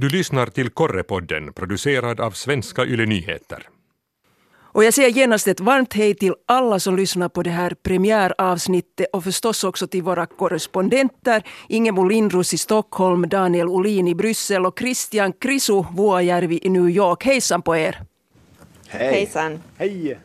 Du lyssnar till Korrepodden producerad av svenska Yle Nyheter. Och jag säger genast ett varmt hej till alla som lyssnar på det här premiäravsnittet och förstås också till våra korrespondenter Ingemo Lindros i Stockholm, Daniel Olin i Bryssel och Christian Krisu Vuojärvi i New York. Hejsan på er! Hej! Hejsan! Hej!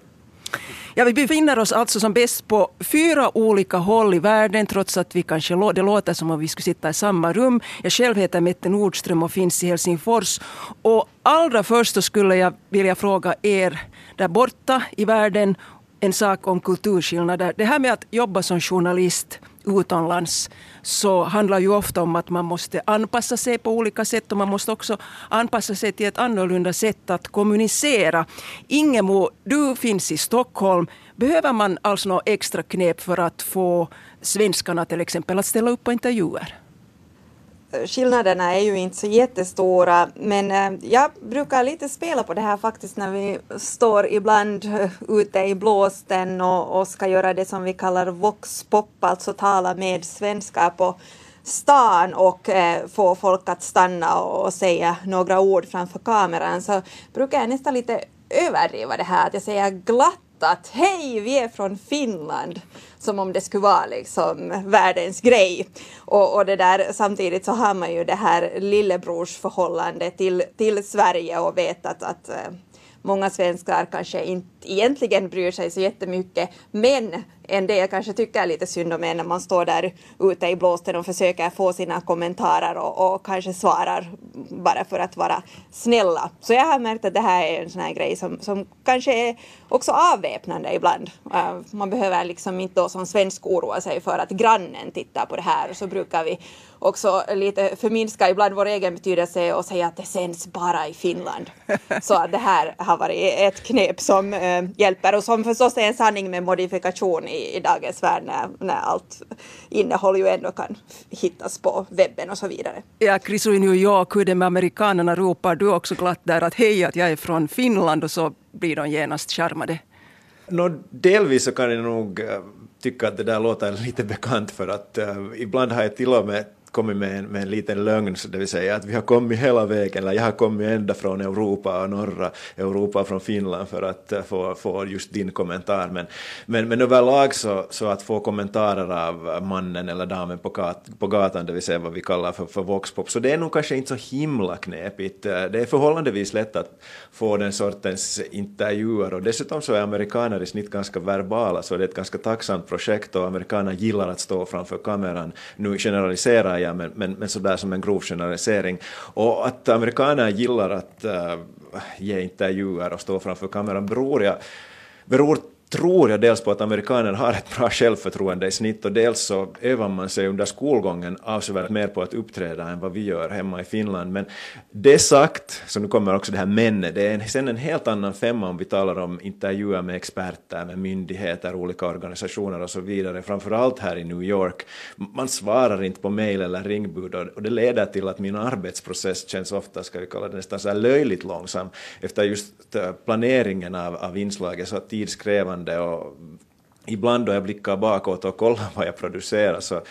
Ja, vi befinner oss alltså som bäst på fyra olika håll i världen trots att vi kanske, det låter som om vi skulle sitta i samma rum. Jag själv heter Mette Nordström och finns i Helsingfors. Och allra först skulle jag vilja fråga er där borta i världen en sak om kulturskillnader. Det här med att jobba som journalist utomlands så handlar ju ofta om att man måste anpassa sig på olika sätt och man måste också anpassa sig till ett annorlunda sätt att kommunicera. Ingemo, du finns i Stockholm. Behöver man alltså något extra knep för att få svenskarna till exempel att ställa upp på intervjuer? Skillnaderna är ju inte så jättestora, men eh, jag brukar lite spela på det här faktiskt när vi står ibland eh, ute i blåsten och, och ska göra det som vi kallar voxpop, alltså tala med svenskar på stan och eh, få folk att stanna och, och säga några ord framför kameran så brukar jag nästan lite överdriva det här, att jag säger glatt att hej, vi är från Finland, som om det skulle vara liksom världens grej. Och, och det där, samtidigt så har man ju det här lillebrorsförhållandet till, till Sverige och vet att, att eh, många svenskar kanske inte egentligen bryr sig så jättemycket, men en del kanske tycker lite synd om en när man står där ute i blåsten och försöker få sina kommentarer och, och, kanske svarar bara för att vara snälla. Så jag har märkt att det här är en sån här grej som, som kanske är också avväpnande ibland. Uh, man behöver liksom inte då som svensk oroa sig för att grannen tittar på det här och så brukar vi också lite förminska ibland vår egen betydelse och säga att det sänds bara i Finland. Så det här har varit ett knep som uh, hjälper och som förstås är en sanning med modifikation i, i dagens värld när, när allt innehåll ju ändå kan hittas på webben och så vidare. Ja, Chris i New York, hur det med amerikanerna? Ropar du också glatt där att hej, att jag är från Finland och så blir de genast charmade? No, delvis så kan jag nog uh, tycka att det där låter lite bekant för att uh, ibland har jag till och med kommit med en, med en liten lögn, det vill säga att vi har kommit hela vägen, eller jag har kommit ända från Europa och norra Europa, från Finland för att eh, få, få just din kommentar. Men, men, men överlag så, så att få kommentarer av mannen eller damen på, gat, på gatan, det vill säga vad vi kallar för, för voxpop, så det är nog kanske inte så himla knepigt. Eh, det är förhållandevis lätt att få den sortens intervjuer och dessutom så är amerikaner i snitt ganska verbala, så det är ett ganska tacksamt projekt och amerikaner gillar att stå framför kameran. Nu generaliserar jag säga, men, men, men sådär som en grov generalisering. Och att amerikaner gillar att uh, ge intervjuer och stå framför kameran beror, jag, beror tror jag dels på att amerikaner har ett bra självförtroende i snitt och dels så övar man sig under skolgången avsevärt mer på att uppträda än vad vi gör hemma i Finland. Men det sagt, så nu kommer också det här men, det är en, sen en helt annan femma om vi talar om intervjuer med experter, med myndigheter, olika organisationer och så vidare, framförallt här i New York. Man svarar inte på mejl eller ringbud och det leder till att min arbetsprocess känns ofta, ska vi kalla det nästan så här löjligt långsam efter just äh, planeringen av, av inslaget, så tidskrävande spännande och ibland då jag blickar bakåt och kollar vad jag producerar så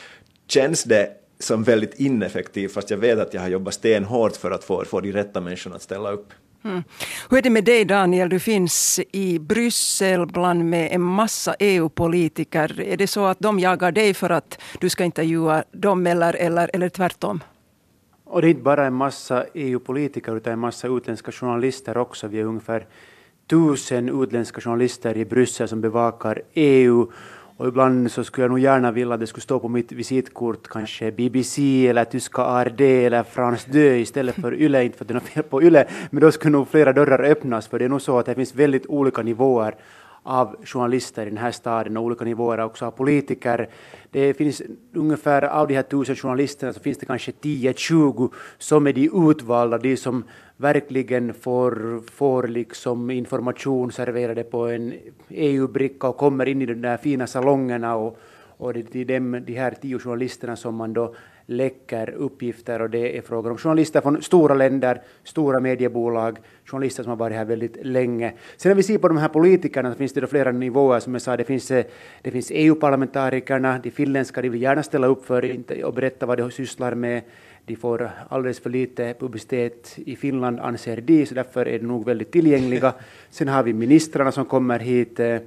känns det som väldigt ineffektivt fast jag vet att jag har jobbat stenhårt för att få, få de rätta människorna att ställa upp. Mm. Hur är det med dig Daniel? Du finns i Bryssel bland med en massa EU-politiker. Är det så att de jagar dig för att du ska intervjua dem eller, eller, eller tvärtom? Och det är inte bara en massa EU-politiker utan en massa utländska journalister också. Vi är ungefär tusen utländska journalister i Bryssel som bevakar EU. Och ibland så skulle jag nog gärna vilja att det skulle stå på mitt visitkort kanske BBC eller tyska ARD eller France 2 istället för YLE, inte för att det är något fel på YLE, men då skulle nog flera dörrar öppnas för det är nog så att det finns väldigt olika nivåer av journalister i den här staden och olika nivåer också av politiker. Det finns ungefär av de här tusen journalisterna så finns det kanske 10-20 som är de utvalda, de som verkligen får, får liksom information serverade på en EU-bricka och kommer in i de där fina salongerna och, och det är de, de här tio journalisterna som man då läcker uppgifter och det är frågor om journalister från stora länder, stora mediebolag, journalister som har varit här väldigt länge. Sen när vi ser på de här politikerna så finns det då flera nivåer som jag sa, det finns, det finns EU-parlamentarikerna, de finländska, de vill gärna ställa upp för och berätta vad de sysslar med. de får alldeles för lite publicitet i Finland anser de, så därför är de nog väldigt tillgängliga. Sen har vi ministrarna som kommer hit. Eh,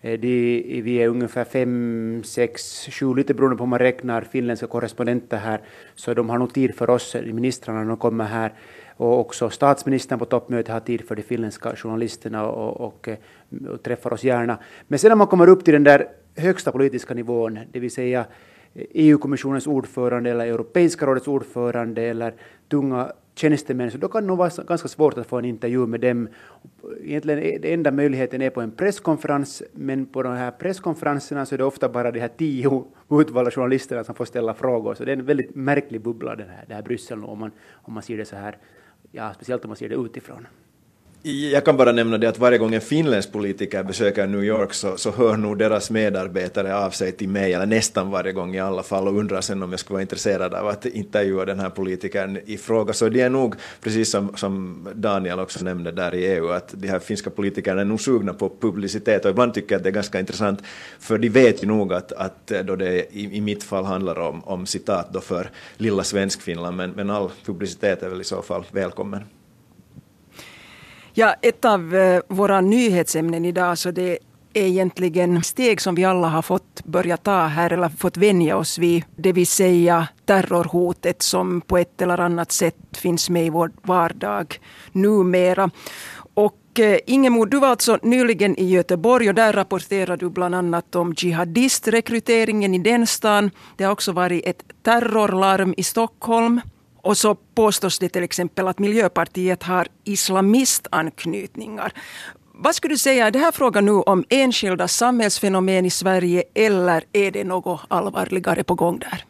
Eh, de, vi är ungefär fem, sex, sju, lite beroende på hur man räknar finländska korrespondenter här, så de har nog tid för oss, ministrarna, när de kommer här. Och också statsministern på toppmötet har tid för de finländska journalisterna och, och, och eh, träffar oss gärna. Men sen när man kommer upp till den där högsta politiska nivån, det vill säga eh, e EU-kommissionens ordförande eller Europeiska rådets ordförande eller tunga tjänstemän, så då kan det nog vara ganska svårt att få en intervju med dem. Egentligen är den enda möjligheten är på en presskonferens, men på de här presskonferenserna så är det ofta bara de här tio utvalda journalisterna som får ställa frågor, så det är en väldigt märklig bubbla den här, det här Bryssel om man, om man ser det så här, ja, speciellt om man ser det utifrån. Jag kan bara nämna det att varje gång en finländsk politiker besöker New York så, så hör nog deras medarbetare av sig till mig, eller nästan varje gång i alla fall, och undrar sen om jag skulle vara intresserad av att intervjua den här politikern i fråga. Så det är nog, precis som, som Daniel också nämnde där i EU, att de här finska politikerna är nog sugna på publicitet och ibland tycker jag att det är ganska intressant, för de vet ju nog att, att då det i, i mitt fall handlar om, om citat då för lilla Svenskfinland, men, men all publicitet är väl i så fall välkommen. Ja, ett av eh, våra nyhetsämnen idag så det är egentligen steg som vi alla har fått börja ta här eller fått vänja oss vid. Det vill säga terrorhotet som på ett eller annat sätt finns med i vår vardag numera. Och eh, Ingemo, du var alltså nyligen i Göteborg och där rapporterade du bland annat om jihadistrekryteringen i den stan. Det har också varit ett terrorlarm i Stockholm. Och så påstås det till exempel att Miljöpartiet har islamistanknytningar. Vad skulle du säga, är det här frågan nu om enskilda samhällsfenomen i Sverige eller är det något allvarligare på gång där?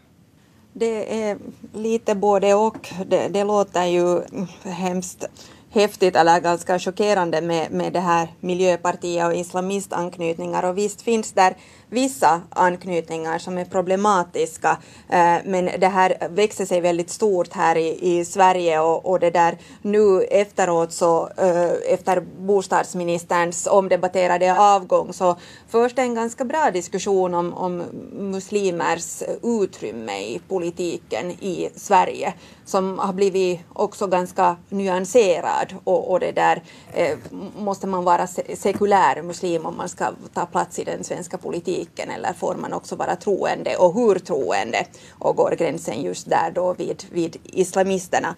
Det är lite både och. Det, det låter ju hemskt häftigt eller ganska chockerande med, med det här Miljöpartiet och islamistanknytningar. Och visst finns där vissa anknytningar som är problematiska, eh, men det här växer sig väldigt stort här i, i Sverige och, och det där nu efteråt så eh, efter bostadsministerns omdebatterade avgång så förs det en ganska bra diskussion om, om muslimers utrymme i politiken i Sverige som har blivit också ganska nyanserad och, och det där eh, måste man vara sekulär muslim om man ska ta plats i den svenska politiken eller får man också vara troende och hur troende och går gränsen just där då vid, vid islamisterna.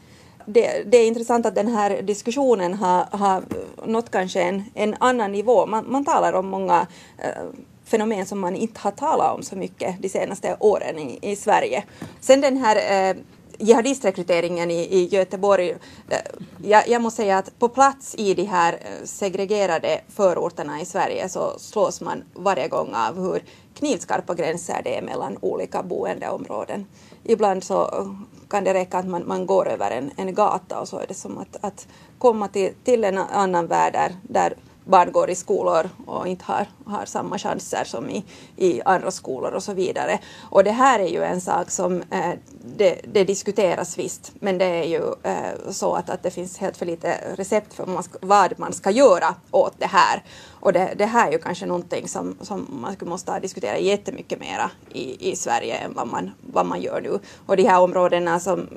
Det, det, är intressant att den här diskussionen har, har nått kanske en, en annan nivå. Man, man talar om många eh, fenomen som man inte har talat om så mycket de senaste åren i, i Sverige. Sen den här eh, jihadistrekryteringen i, i Göteborg. Eh, jag, jag måste säga att på plats i de här eh, segregerade förorterna i Sverige så slås man varje gång av hur knivskarpa gränser det är mellan olika boendeområden. Ibland så eh, kan det räcka att man, man går över en, en gata och så är det som att, att komma till, till en annan värld där, där barn går i skolor och inte har, har samma chanser som i, i andra skolor och så vidare. Och det här är ju en sak som eh, det, det, diskuteras visst, men det är ju eh, så att, att det finns helt för lite recept för man ska, vad man ska göra åt det här. Och det, det här är ju kanske någonting som, som man skulle måste diskutera jättemycket mera i, i Sverige än vad man, vad man gör nu. Och de här områdena som,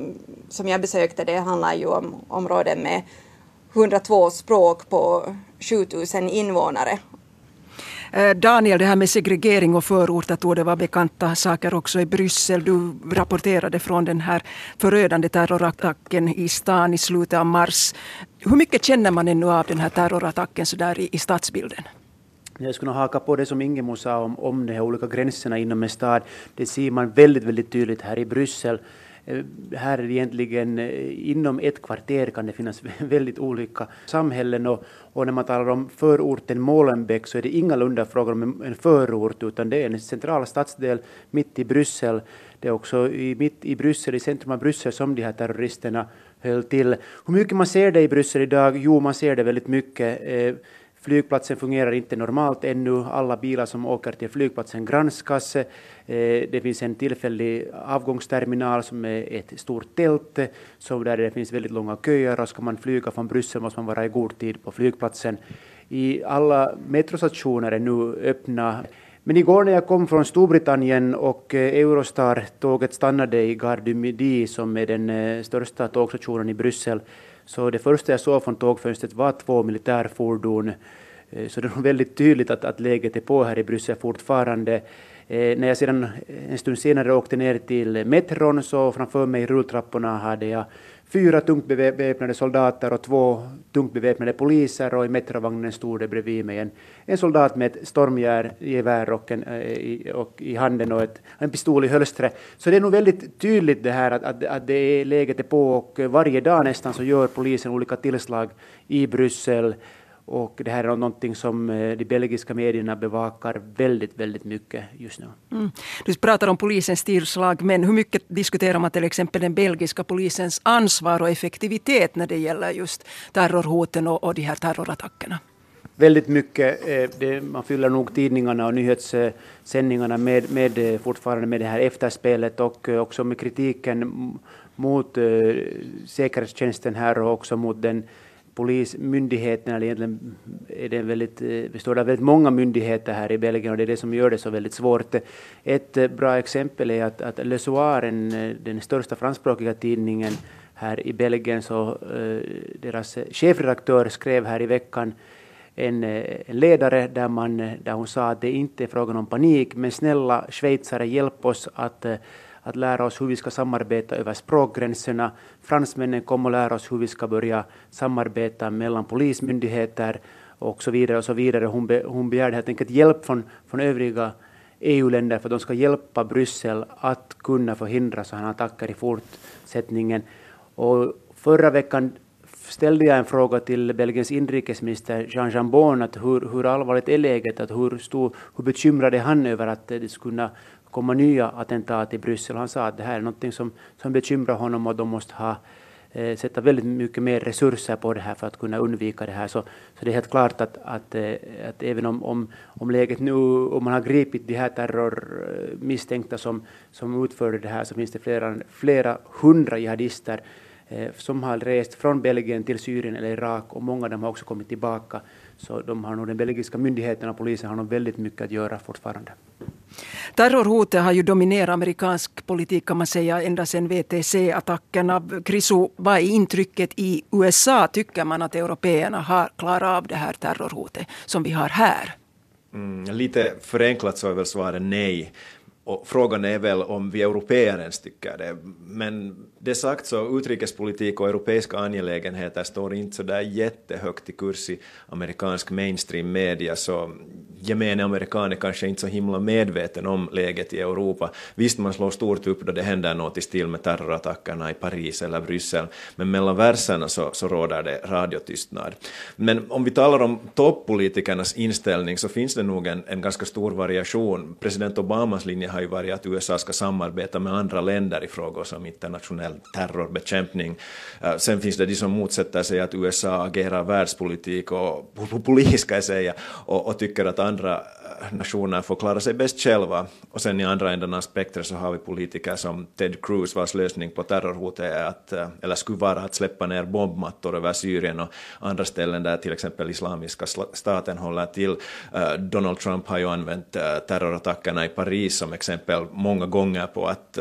som jag besökte, det handlar ju om områden med 102 språk på 7000 invånare. Eh, Daniel, det här med segregering och förorter torde vara bekanta saker också i Bryssel. Du rapporterade från den här förödande terrorattacken i stan i slutet av mars. Hur mycket känner man ännu av den här terrorattacken så där i, i stadsbilden? Jag skulle haka på det som Ingemo sa om, om de här olika gränserna inom en stad. Det ser man väldigt, väldigt tydligt här i Bryssel. Eh, här är det egentligen eh, inom ett kvarter kan det finnas väldigt olika samhällen och, och när man talar om förorten Molenbeek så är det ingalunda fråga om en förort utan det är en central stadsdel mitt i Bryssel. Det är också i, mitt i Bryssel, i centrum av Bryssel som de här terroristerna höll till. Hur mycket man ser det i Bryssel idag? Jo, man ser det väldigt mycket. Eh, Flygplatsen fungerar inte normalt ännu. Alla bilar som åker till flygplatsen granskas. Eh, det finns en tillfällig avgångsterminal som är ett stort tält, så där det finns väldigt långa köer. Och ska man flyga från Bryssel måste man vara i god tid på flygplatsen. I alla metrostationer är nu öppna Men igår när jag kom från Storbritannien och eh, Eurostar-tåget stannade i Gare du Midi som är den eh, största tågstationen i Bryssel, så det första jag såg från tågfönstret var två militärfordon. Eh, så det är nog väldigt tydligt att, att läget är på här i Bryssel fortfarande. Eh, när jag sedan en stund senare åkte ner till metron så framför mig i rulltrapporna hade jag fyra tungt beväpnade soldater och två tungt beväpnade poliser och i metrovagnen stod det bredvid mig en, en soldat med ett stormgevär och, en, eh, i, och i handen och ett, en pistol i hölstret. Så det är nog väldigt tydligt det här att, att, att det är, läget är på och varje dag nästan så gör polisen olika tillslag i Bryssel och det här är någonting som eh, de belgiska medierna bevakar väldigt, väldigt mycket just nu. Mm. Du pratar om polisens tillslag, men hur mycket diskuterar man till exempel den belgiska polisens ansvar och effektivitet när det gäller just terrorhoten och, och de här terrorattackerna? Väldigt mycket. Eh, det, man fyller nog tidningarna och nyhetssändningarna med, med, eh, fortfarande med det här efterspelet och också med kritiken mot säkerhetstjänsten här och också mot den polismyndigheten, eller egentligen är det väldigt, eh, består det av väldigt många myndigheter här i Belgien och det är det som gör det så väldigt svårt. Ett eh, bra exempel är att, att Le Soir, eh, den största franskspråkiga tidningen här i Belgien, så deras chefredaktör skrev här i veckan en, en ledare där, man, där hon sa att det inte är frågan om panik, men snälla schweizare, hjälp oss att att lära oss hur vi ska samarbeta över språkgränserna. Fransmännen kommer att lära oss hur vi ska börja samarbeta mellan polismyndigheter och så vidare. och så vidare. Hon, be, hon begärde helt enkelt hjälp från, från övriga EU-länder för att de ska hjälpa Bryssel att kunna förhindra sådana attacker i fortsättningen. Och förra veckan ställde jag en fråga till Belgiens inrikesminister Jean Jambon att hur, hur allvarligt är läget, att hur, stor, hur bekymrad är han över att det skulle kunna komma nya attentat i Bryssel. Han sa att det här är något som, som bekymrar honom och de måste ha eh, sätta väldigt mycket mer resurser på det här för att kunna undvika det här. Så, så det är helt klart att, att, eh, att även om, om, om läget nu, om man har gripit de här terrormisstänkta som, som utförde det här, så finns det flera, flera hundra jihadister eh, som har rest från Belgien till Syrien eller Irak och många av dem har också kommit tillbaka. Så de har nog, den belgiska myndigheten och polisen har nog väldigt mycket att göra fortfarande. Terrorhotet har ju dominerat amerikansk politik kan man säga ända sedan VTC-attackerna. Krisu, vad är intrycket i USA? Tycker man att européerna har klarat av det här terrorhotet som vi har här? Mm, lite förenklat så är väl svaret nej. Och frågan är väl om vi europeer ens tycker det. Men det sagt så utrikespolitik och europeiska angelägenheter står inte så där jättehögt i kurs i amerikansk mainstream media så gemene amerikan är kanske inte så himla medveten om läget i Europa. Visst, man slår stort upp då det händer något i stil med terrorattackerna i Paris eller Bryssel, men mellan verserna så, så råder det radiotystnad. Men om vi talar om toppolitikernas inställning så finns det nog en, en ganska stor variation. President Obamas linje har ju varit att USA ska samarbeta med andra länder i frågor som internationell terrorbekämpning. Eh, sen finns det de som motsätter sig att USA agerar världspolitik och polis ska jag säga, och, och tycker att andra nationer får klara sig bäst själva. Och sen i andra änden av spektret så har vi politiker som Ted Cruz vars lösning på terrorhotet är att, eh, eller skulle vara att släppa ner bombmattor över Syrien och andra ställen där till exempel Islamiska staten håller till. Eh, Donald Trump har ju använt eh, terrorattackerna i Paris som exempel många gånger på att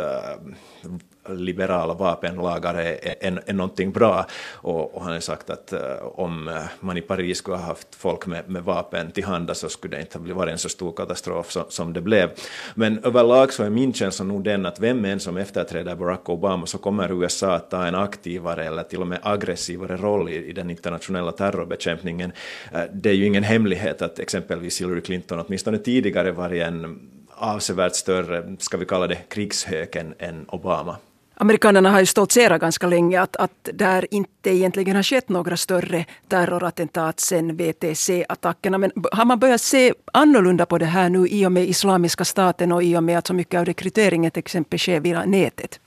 liberala vapenlagar är, är, är någonting bra. Och, och han har sagt att uh, om man i Paris skulle ha haft folk med, med vapen till handa så skulle det inte ha varit en så stor katastrof som, som det blev. Men överlag så är min känsla nog den att vem än som efterträder Barack Obama så kommer USA att ta en aktivare eller till och med aggressivare roll i, i den internationella terrorbekämpningen. Uh, det är ju ingen hemlighet att exempelvis Hillary Clinton åtminstone tidigare varit en avsevärt större, ska vi kalla det, krigshök än, än Obama. Amerikanerna har ju stoltserat ganska länge att, att där inte egentligen har skett några större terrorattentat sen VTC-attackerna. Men har man börjat se annorlunda på det här nu i och med Islamiska staten och i och med att så mycket av rekryteringen till exempel sker via nätet?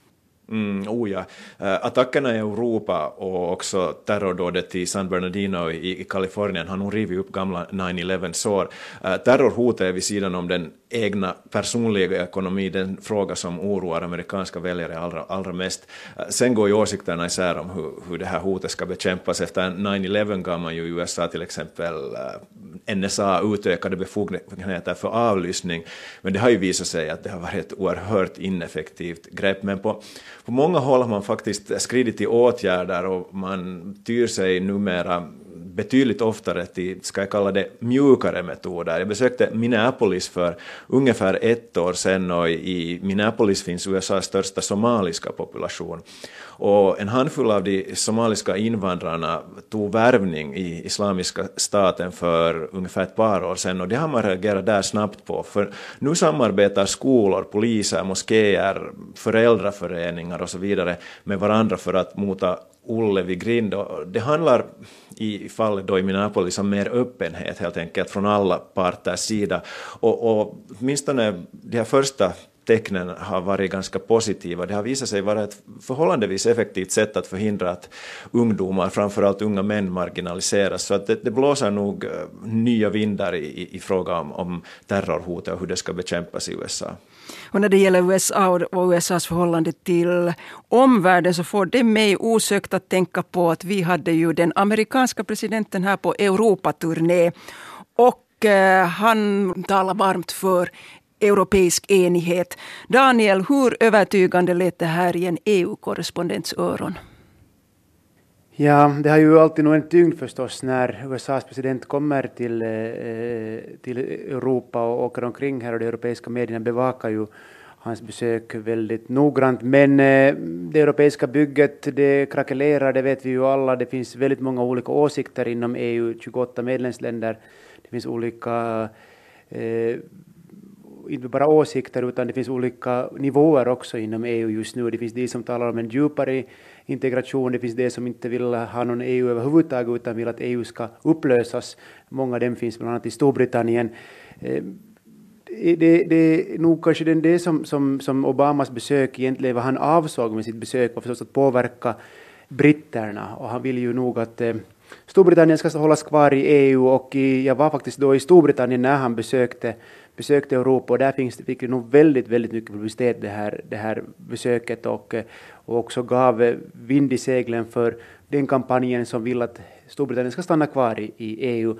Mm, oh ja. Eh, attackerna i Europa och också terrordådet i San Bernardino i, i Kalifornien har nog rivit upp gamla 9-11 sår. Eh, terrorhotet är vid sidan om den egna personliga ekonomi den fråga som oroar amerikanska väljare allra, allra mest. Sen går ju åsikterna isär om hur, hur det här hotet ska bekämpas. Efter 9-11 gav man ju i USA till exempel eh, NSA utökade befogenheter för avlyssning, men det har ju visat sig att det har varit ett oerhört ineffektivt grepp. Men på, på många håll har man faktiskt skridit till åtgärder och man tyr sig numera betydligt oftare till, ska jag kalla det, mjukare metoder. Jag besökte Minneapolis för ungefär ett år sedan och i Minneapolis finns USAs största somaliska population. Och en handfull av de somaliska invandrarna tog värvning i Islamiska staten för ungefär ett par år sedan och det har man reagerat där snabbt på. För nu samarbetar skolor, poliser, moskéer, föräldraföreningar och så vidare med varandra för att mota Olle vid grind. Det handlar i fallet då i Minneapolis om mer öppenhet helt enkelt från alla parters sida. Och, och åtminstone de här första tecknen har varit ganska positiva. Det har visat sig vara ett förhållandevis effektivt sätt att förhindra att ungdomar, framförallt unga män, marginaliseras. Så att det, det blåser nog eh, nya vindar i, i fråga om, om terrorhotet och hur det ska bekämpas i USA. Och när det gäller USA och USAs förhållande till omvärlden så får det mig osökt att tänka på att vi hade ju den amerikanska presidenten här på Europaturné. Och eh, han talar varmt för europeisk enighet. Daniel, hur övertygande lät det här i en EU-korrespondents öron? Ja, det har ju alltid nog en tyngd förstås när USAs president kommer till, eh, till Europa och åker omkring här och de europeiska medierna bevakar ju hans besök väldigt noggrant. Men eh, det europeiska bygget det krackelerar, det vet vi ju alla. Det finns väldigt många olika åsikter inom EU, 28 medlemsländer. Det finns olika eh, inte bara åsikter utan det finns olika nivåer också inom EU just nu. Det finns de som talar om en djupare integration, det finns de som inte vill ha någon EU överhuvudtaget utan vill att EU ska upplösas. Många av dem finns bland annat i Storbritannien. Eh, det, det är nog kanske det som, som, som Obamas besök egentligen, vad han avsåg med sitt besök var förstås att påverka britterna och han vill ju nog att eh, Storbritannien ska hållas kvar i EU och i, jag var faktiskt då i Storbritannien när han besökte besökte Europa och där finns, fick det nog väldigt, väldigt mycket publicitet det här, det här besöket och, och också gav vind i seglen för den kampanjen som vill att Storbritannien ska stanna kvar i, i EU.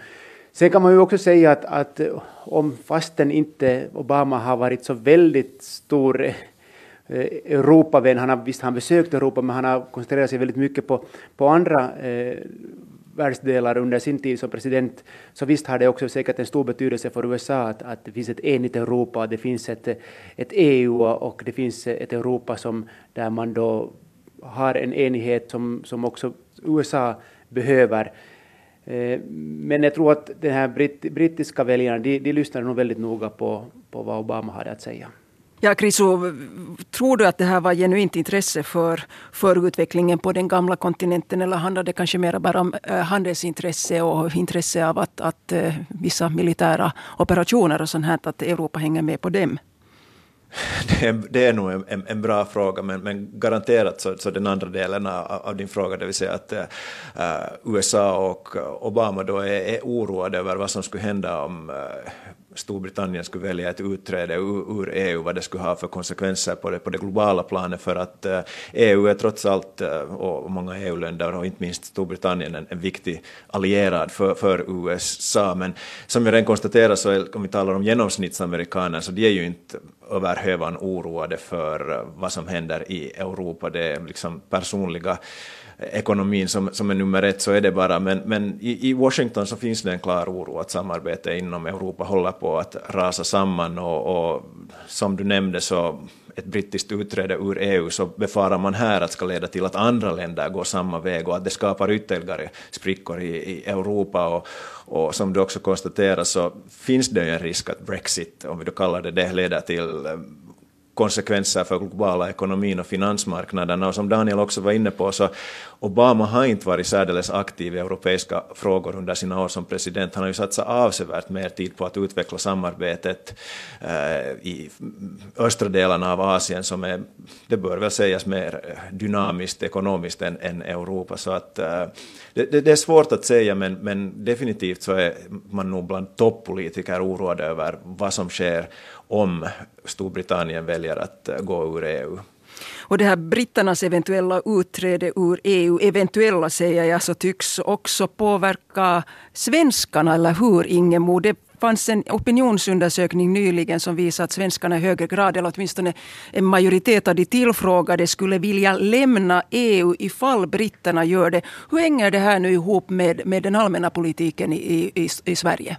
Sen kan man ju också säga att, att om fastän inte Obama har varit så väldigt stor eh, Europavän, han har visst han besökt Europa men han har koncentrerat sig väldigt mycket på, på andra eh, världsdelar under sin tid som president, så visst har det också säkert en stor betydelse för USA att, att det finns ett enigt Europa, det finns ett, ett EU och det finns ett Europa som, där man då har en enighet som, som också USA behöver. Eh, men jag tror att den här britt, brittiska väljarna, de, de lyssnar nog väldigt noga på, på vad Obama hade att säga. Ja, Kriso, eh, tror du att det här var genuint intresse för, för utvecklingen på den gamla kontinenten eller handlar det kanske mer bara om eh, handelsintresse och intresse av att, att eh, vissa militära operationer och sånt här, att Europa hänger med på dem? Det är, det är nog en, en, bra fråga, men, men garanterat så, så den andra delen av, av, din fråga, det vill säga att uh, USA och Obama då är, är oroade över vad som skulle hända om uh, Storbritannien skulle välja ett utträde ur, ur, EU, vad det skulle ha för konsekvenser på det, på det globala planet, för att eh, EU är trots allt, eh, och många EU-länder och inte minst Storbritannien, en, en viktig allierad för, för, USA. Men som jag redan konstaterat, så är, om vi talar om genomsnittsamerikaner, så de är ju inte över hövan oroade för eh, vad som händer i Europa. Det är liksom personliga ekonomin som, som är nummer ett, så är det bara. Men, men i, i, Washington så finns det en klar oro att samarbete inom Europa håller på att rasa samman och, och som du nämnde så ett brittiskt utträde ur EU så befarar man här att ska leda till att andra länder går samma väg och att det skapar ytterligare sprickor i, i Europa. Och, och som du också konstaterar så finns det ju en risk att Brexit, om vi då kallar det det, leder till eh, konsekvenser för globala ekonomin och finansmarknaderna. Och som Daniel också var inne på så Obama har inte varit särdeles aktiv i europeiska frågor under sina år som president. Han har ju satsat avsevärt mer tid på att utveckla samarbetet eh, i östra delarna av Asien som är, det bör väl sägas, mer dynamiskt ekonomiskt än, än Europa. Så att, eh, det, det, är svårt att säga men, men definitivt så är man nog bland toppolitiker oroad över vad som sker om Storbritannien väljer att eh, gå ur EU. Och det här britternas eventuella utträde ur EU, eventuella säger jag, så tycks också påverka svenskarna, eller hur Ingemo? Det fanns en opinionsundersökning nyligen som visar att svenskarna i högre grad, eller åtminstone en majoritet av de tillfrågade, skulle vilja lämna EU ifall britterna gör det. Hur hänger det här nu ihop med, med den allmänna politiken i, i, i Sverige?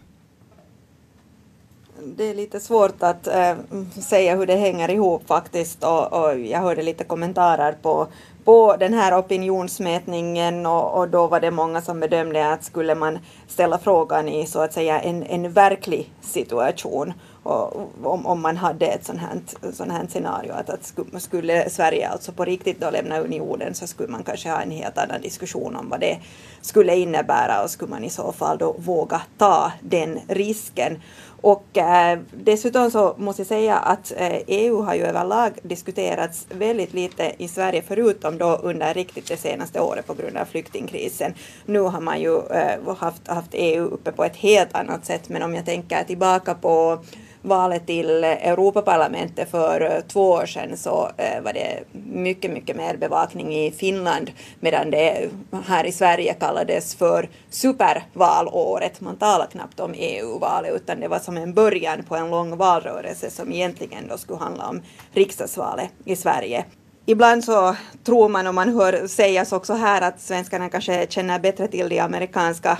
Det är lite svårt att äh, säga hur det hänger ihop faktiskt och, och, jag hörde lite kommentarer på, på den här opinionsmätningen och, och, då var det många som bedömde att skulle man ställa frågan i så att säga en, en verklig situation och, om, om man hade ett sånt här, sånt här scenario att, att skulle Sverige alltså på riktigt då lämna unionen så skulle man kanske ha en helt annan diskussion om vad det skulle innebära och skulle man i så fall då våga ta den risken. Och eh, dessutom så måste jag säga att eh, EU har ju överlag diskuterats väldigt lite i Sverige förutom då under riktigt det senaste året på grund av flyktingkrisen. Nu har man ju eh, haft, haft EU uppe på ett helt annat sätt men om jag tänker tillbaka på valet till Europaparlamentet för eh, två år sedan så eh, var det mycket, mycket mer bevakning i Finland medan det här i Sverige kallades för supervalåret. Man talade knappt om EU-valet utan det var som en början på en lång valrörelse som egentligen då skulle handla om riksdagsvalet i Sverige. Ibland så tror man, och man hör sägas också här, att svenskarna kanske känner bättre till de amerikanska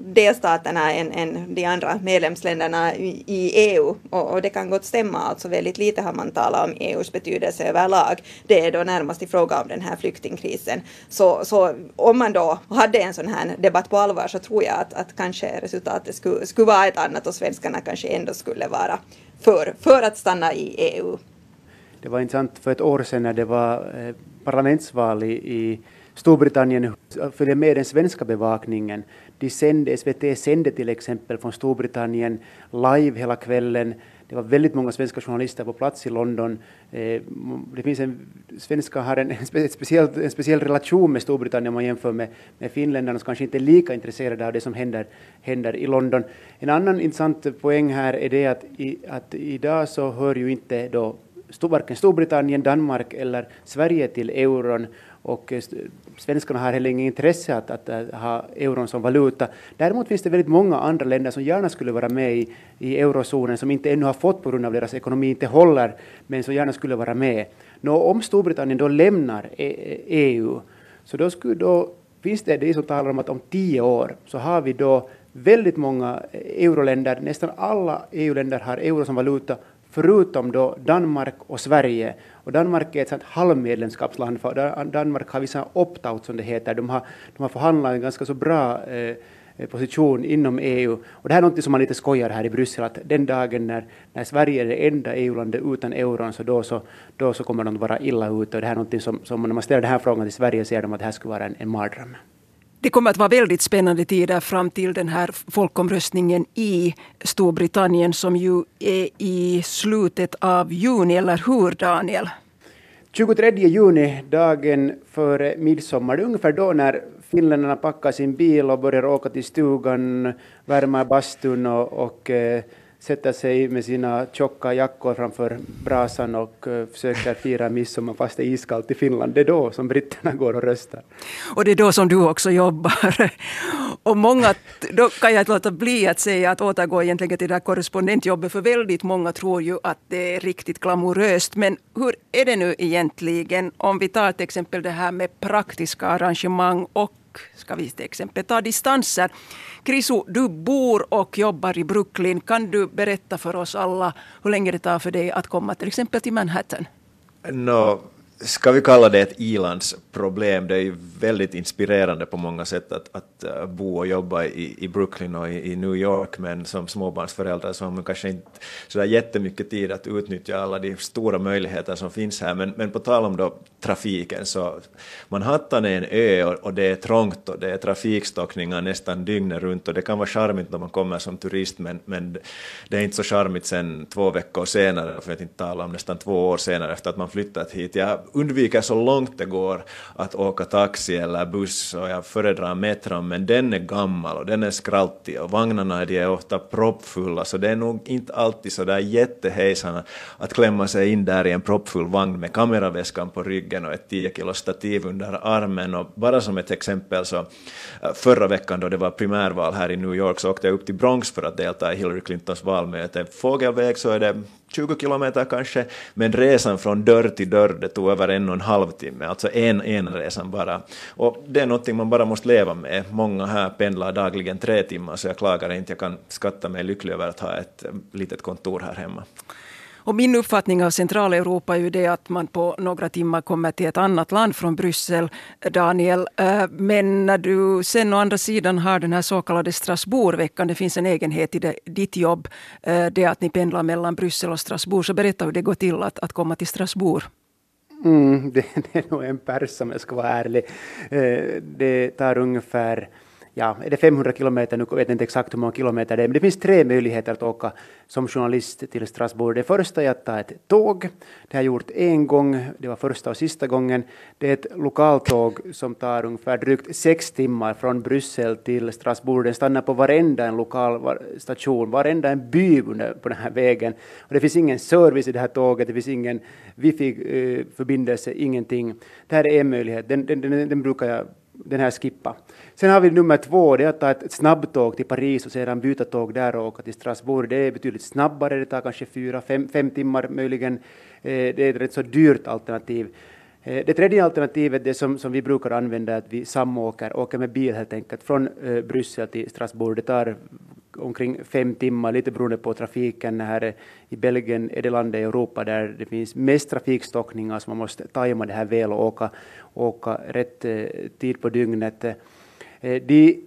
delstaterna än, än de andra medlemsländerna i, i EU. Och, och, det kan gott stämma, alltså väldigt lite har man talat om EUs betydelse överlag. Det är då närmast i fråga om den här flyktingkrisen. Så, så om man då hade en sån här debatt på allvar så tror jag att, att kanske resultatet skulle, skulle vara ett annat och svenskarna kanske ändå skulle vara för, för att stanna i EU. Det var intressant för ett år sedan när det var eh, parlamentsval i, i Storbritannien följde med den svenska bevakningen de sände, SVT sände till exempel från Storbritannien live hela kvällen. Det var väldigt många svenska journalister på plats i London. Eh, det finns en, svenskar har en, en, speciell, en speciell relation med Storbritannien om man jämför med, med finländarna som kanske inte är lika intresserade av det som händer, händer i London. En annan intressant poäng här är det att, i, att idag så hör ju inte då varken Storbritannien, Danmark eller Sverige till euron och eh, svenskarna har heller inget intresse att, att, att, ha euron som valuta. Däremot finns det väldigt många andra länder som gärna skulle vara med i, i eurozonen som inte ännu har fått på grund av deras ekonomi inte håller, men som gärna skulle vara med. Nå, om Storbritannien då lämnar EU, så då, skulle då finns det det som talar om att om tio år så har vi då väldigt många eh, euroländer, nästan alla EU-länder har euro som valuta, förutom då Danmark och Sverige. Och Danmark är ett sånt halvmedlemskapsland, för Danmark har vissa opt-out som det heter. De har, de har förhandlat en ganska så bra eh, position inom EU. Och det här är något som man lite skojar här i Bryssel, att den dagen när, när Sverige är det enda EU-landet utan euron, så då, så då så kommer de att vara illa ute. Och det här är något som, som när man ställer den här frågan till Sverige ser de att det här skulle vara en, en mardröm. Det kommer att vara väldigt spännande tider fram till den här folkomröstningen i Storbritannien som ju är i slutet av juni, eller hur Daniel? 23 juni, dagen före midsommar, det är ungefär då när finländarna packar sin bil och börjar åka till stugan, värma bastun och, och eh, sätter sig med sina tjocka jackor framför brasan och eh, försöker fira midsommar fast det är iskallt i Finland. Det är då som britterna går och röstar. Och det är då som du också jobbar. och många, då kan jag inte låta bli att säga att återgå egentligen till det här korrespondentjobbet, för väldigt många tror ju att det är riktigt glamoröst. Men hur är det nu egentligen om vi tar till exempel det här med praktiska arrangemang och ska vi till exempel ta distanser. Krisu, du bor och jobbar i Brooklyn. Kan du berätta för oss alla hur länge det tar för dig att komma till exempel till Manhattan? No, ska vi kalla det ett ilandsproblem. Det är ju väldigt inspirerande på många sätt att, att eh, bo och jobba i, i Brooklyn och i, i, New York, men som småbarnsförälder så har man kanske inte så där jättemycket tid att utnyttja alla de stora möjligheter som finns här. Men, men på tal om då trafiken, så Manhattan är en ö och, och det är trångt och det är trafikstockningar nästan dygnet runt och det kan vara charmigt när man kommer som turist, men, men det är inte så charmigt sen två veckor senare, för att inte tala om nästan två år senare efter att man flyttat hit. Jag undviker så långt det går att åka taxi eller buss och jag föredrar metron, men den är gammal och den är skraltig och vagnarna de är ofta proppfulla, så det är nog inte alltid så där jättehejsan att klämma sig in där i en proppfull vagn med kameraväskan på ryggen och ett 10 kilo stativ under armen. Och bara som ett exempel så äh, förra veckan då det var primärval här i New York så åkte jag upp till Bronx för att delta i Hillary Clintons valmöte. Fågelväg så är det 20 kilometer kanske, men resan från dörr till dörr det tog över en och en halv timme, alltså en, en resan bara. Och det är någonting man bara måste leva med. Många här pendlar dagligen tre timmar, så jag klagar inte, jag kan skatta mig lycklig över att ha ett litet kontor här hemma. Och min uppfattning av Centraleuropa är ju det att man på några timmar kommer till ett annat land från Bryssel, Daniel. Eh, men när du sen å andra sidan har den här så kallade Strasbourgveckan, det finns en egenhet i det, ditt jobb, eh, det att ni pendlar mellan Bryssel och Strasbourg. Så berätta hur det går till att, att komma till Strasbourg. Mm, det, det är nog en pers om jag ska vara ärlig. Eh, det tar ungefär ja, är det 500 kilometer, nu vet jag inte exakt hur många kilometer det är, men det finns tre möjligheter att åka som journalist till Strasbourg. Det första är att ta ett tåg. Det har jag gjort en gång, det var första och sista gången. Det är ett lokaltåg som tar ungefär drygt sex timmar från Bryssel till Strasbourg. Den stannar på varenda en lokal station, varenda en by på den här vägen. Och det finns ingen service i det här tåget, det finns ingen wifi-förbindelse, eh, ingenting. Det här är en möjlighet, den, den, den, den brukar jag den här skippa. Sen har vi nummer två, det är att ta ett snabbtåg till Paris och sedan byta tåg där och åka till Strasbourg. Det är betydligt snabbare, det tar kanske fyra, fem, fem timmar möjligen. Eh, det är ett rätt så dyrt alternativ. Eh, det tredje alternativet, det som, som vi brukar använda, är att vi samåker, åker med bil helt enkelt från eh, Bryssel till Strasbourg. Det tar omkring fem timmar, lite beroende på trafiken. Här i Belgien är det landet i Europa där det finns mest trafikstockningar, så man måste tajma det här väl och åka, åka rätt eh, tid på dygnet. Eh, de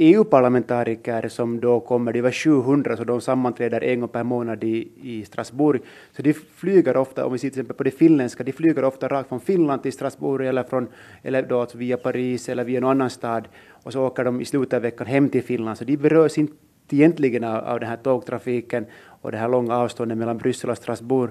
EU-parlamentariker som då kommer, det var 700, så de sammanträder en gång per månad i, i Strasbourg. Så de flyger ofta, om vi ser till exempel på det finländska, de flyger ofta rakt från Finland till Strasbourg eller, från, eller då alltså via Paris eller via någon annan stad och så åker de i slutet av veckan hem till Finland. Så de berörs inte egentligen av, av den här tågtrafiken och det här långa avståndet mellan Bryssel och Strasbourg.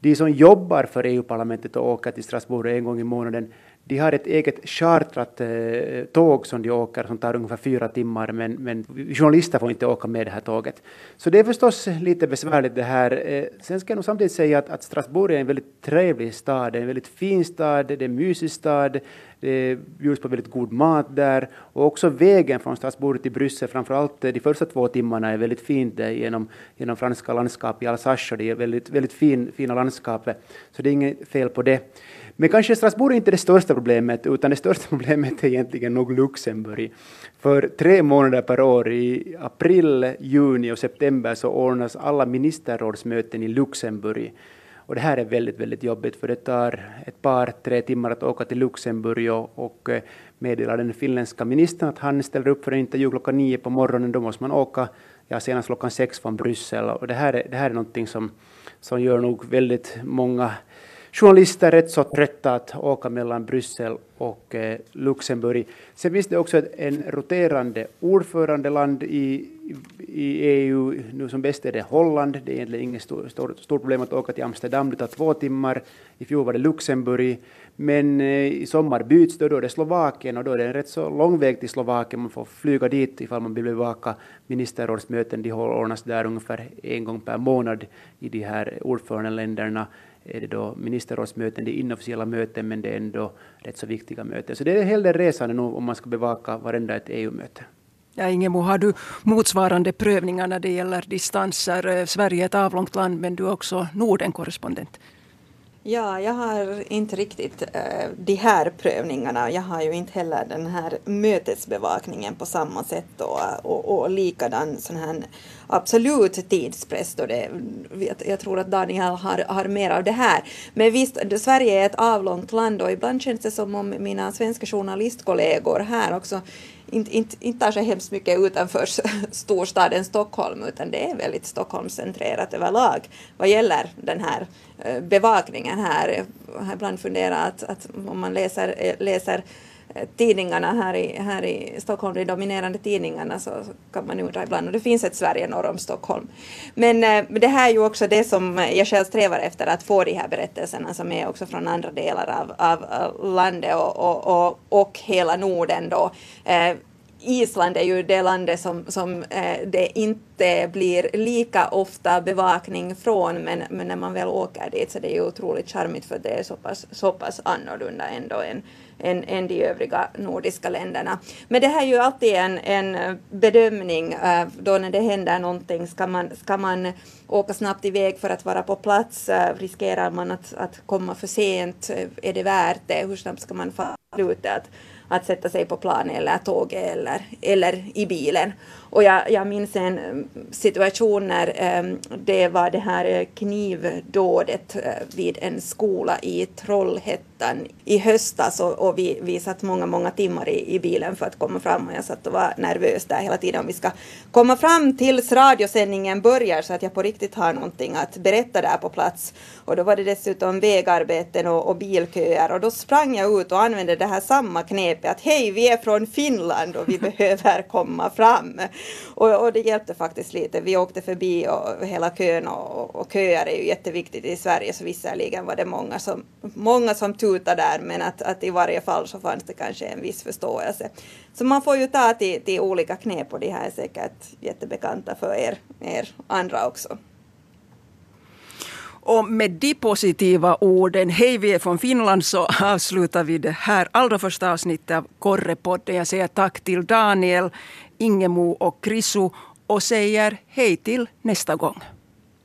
De som jobbar för EU-parlamentet och åker till Strasbourg en gång i månaden, de har ett eget chartrat eh, tåg som de åker som tar ungefär fyra timmar, men, men journalister får inte åka med det här tåget. Så det är förstås lite besvärligt det här. Eh, sen ska jag nog samtidigt säga att, att Strasbourg är en väldigt trevlig stad, det är en väldigt fin stad, det är en mysig stad, det bjuds på väldigt god mat där och också vägen från Strasbourg till Bryssel, framförallt de första två timmarna är väldigt fint genom, genom franska landskap i Alsace och det är väldigt, väldigt fin, fina landskap, så det är inget fel på det. Men kanske Strasbourg är inte det största problemet, utan det största problemet är egentligen nog Luxemburg. För tre månader per år, i april, juni och september, så ordnas alla ministerrådsmöten i Luxemburg. Och det här är väldigt, väldigt jobbigt, för det tar ett par, tre timmar att åka till Luxemburg och, och eh, meddela den finländska ministern att han ställer upp för en intervju klockan nio på morgonen. Då måste man åka ja, senast klockan sex från Bryssel. Och det här är, det här är någonting som, som gör nog väldigt många journalister rätt så trötta att åka mellan Bryssel och eh, Luxemburg. Sen finns det också en roterande ordförandeland i, i EU. Nu som bäst är det Holland. Det är egentligen inget stort stor, stor problem att åka till Amsterdam. Det tar två timmar. I fjol var det Luxemburg. Men eh, i sommar byts det, då är det Slovakien och då är det en rätt så lång väg till Slovakien. Man får flyga dit ifall man vill bevaka ministerrådsmöten. De ordnas där ungefär en gång per månad i de här ordförandeländerna är det då ministerrådsmöten, det är inofficiella möten, men det är ändå rätt så viktiga möten. Så det är en hel del resande nu om man ska bevaka varenda ett EU-möte. Ja, Ingemo, har du motsvarande prövningar när det gäller distanser? Eh, Sverige är ett avlångt land, men du är också Norden-korrespondent. Ja, jag har inte riktigt äh, de här prövningarna. Jag har ju inte heller den här mötesbevakningen på samma sätt och, och, och likadan sån här absolut tidspress. Då det, jag tror att Daniel har, har mer av det här. Men visst, Sverige är ett avlångt land och ibland känns det som om mina svenska journalistkollegor här också inte, inte, inte tar sig hemskt mycket utanför storstaden Stockholm utan det är väldigt Stockholmscentrerat överlag vad gäller den här eh, bevakningen här. Jag har ibland funderat att, att om man läser, eh, läser Eh, tidningarna här i, här i Stockholm, de dominerande tidningarna, så, kan man undra ibland, och det finns ett Sverige norr om Stockholm. Men eh, det här är ju också det som jag själv strävar efter, att få de här berättelserna som är också från andra delar av, av landet och, och, och, och hela Norden då. Eh, Island är ju det landet som, som eh, det inte blir lika ofta bevakning från, men, men när man väl åker dit så det är ju otroligt charmigt för det är så pass, så pass annorlunda ändå än, än, än de övriga nordiska länderna. Men det här är ju alltid en, en bedömning eh, då när det händer någonting. Ska man, ska man åka snabbt iväg för att vara på plats? Eh, riskerar man att, att komma för sent? Eh, är det värt det? Hur snabbt ska man få ut Att, att sätta sig på planet eller tåget eller, eller i bilen. Och jag, jag minns en mm, situation när um, det var det här eh, knivdådet uh, vid en skola i Trollhättan i höstas och, och vi, vi satt många, många timmar i, i bilen för att komma fram och jag satt och var nervös där hela tiden om vi ska komma fram tills radiosändningen börjar så att jag på riktigt har någonting att berätta där på plats. Och då var det dessutom vägarbeten och, och bilköer och då sprang jag ut och använde det här samma knepet att hej, vi är från Finland och vi behöver komma fram. Och, och, det hjälpte faktiskt lite. Vi åkte förbi och hela kön och, och köer är ju jätteviktigt i Sverige så visserligen var det många som, många som tutade där men att, att i varje fall så fanns det kanske en viss förståelse. Så man får ju ta till, till olika knep och de här är säkert jättebekanta för er, er andra också. Och med de positiva orden, hej vi är från Finland, så avslutar vi det här allra första avsnittet av Korrepodden. Jag säger tack till Daniel, Ingemo och Krisu och säger hej till nästa gång.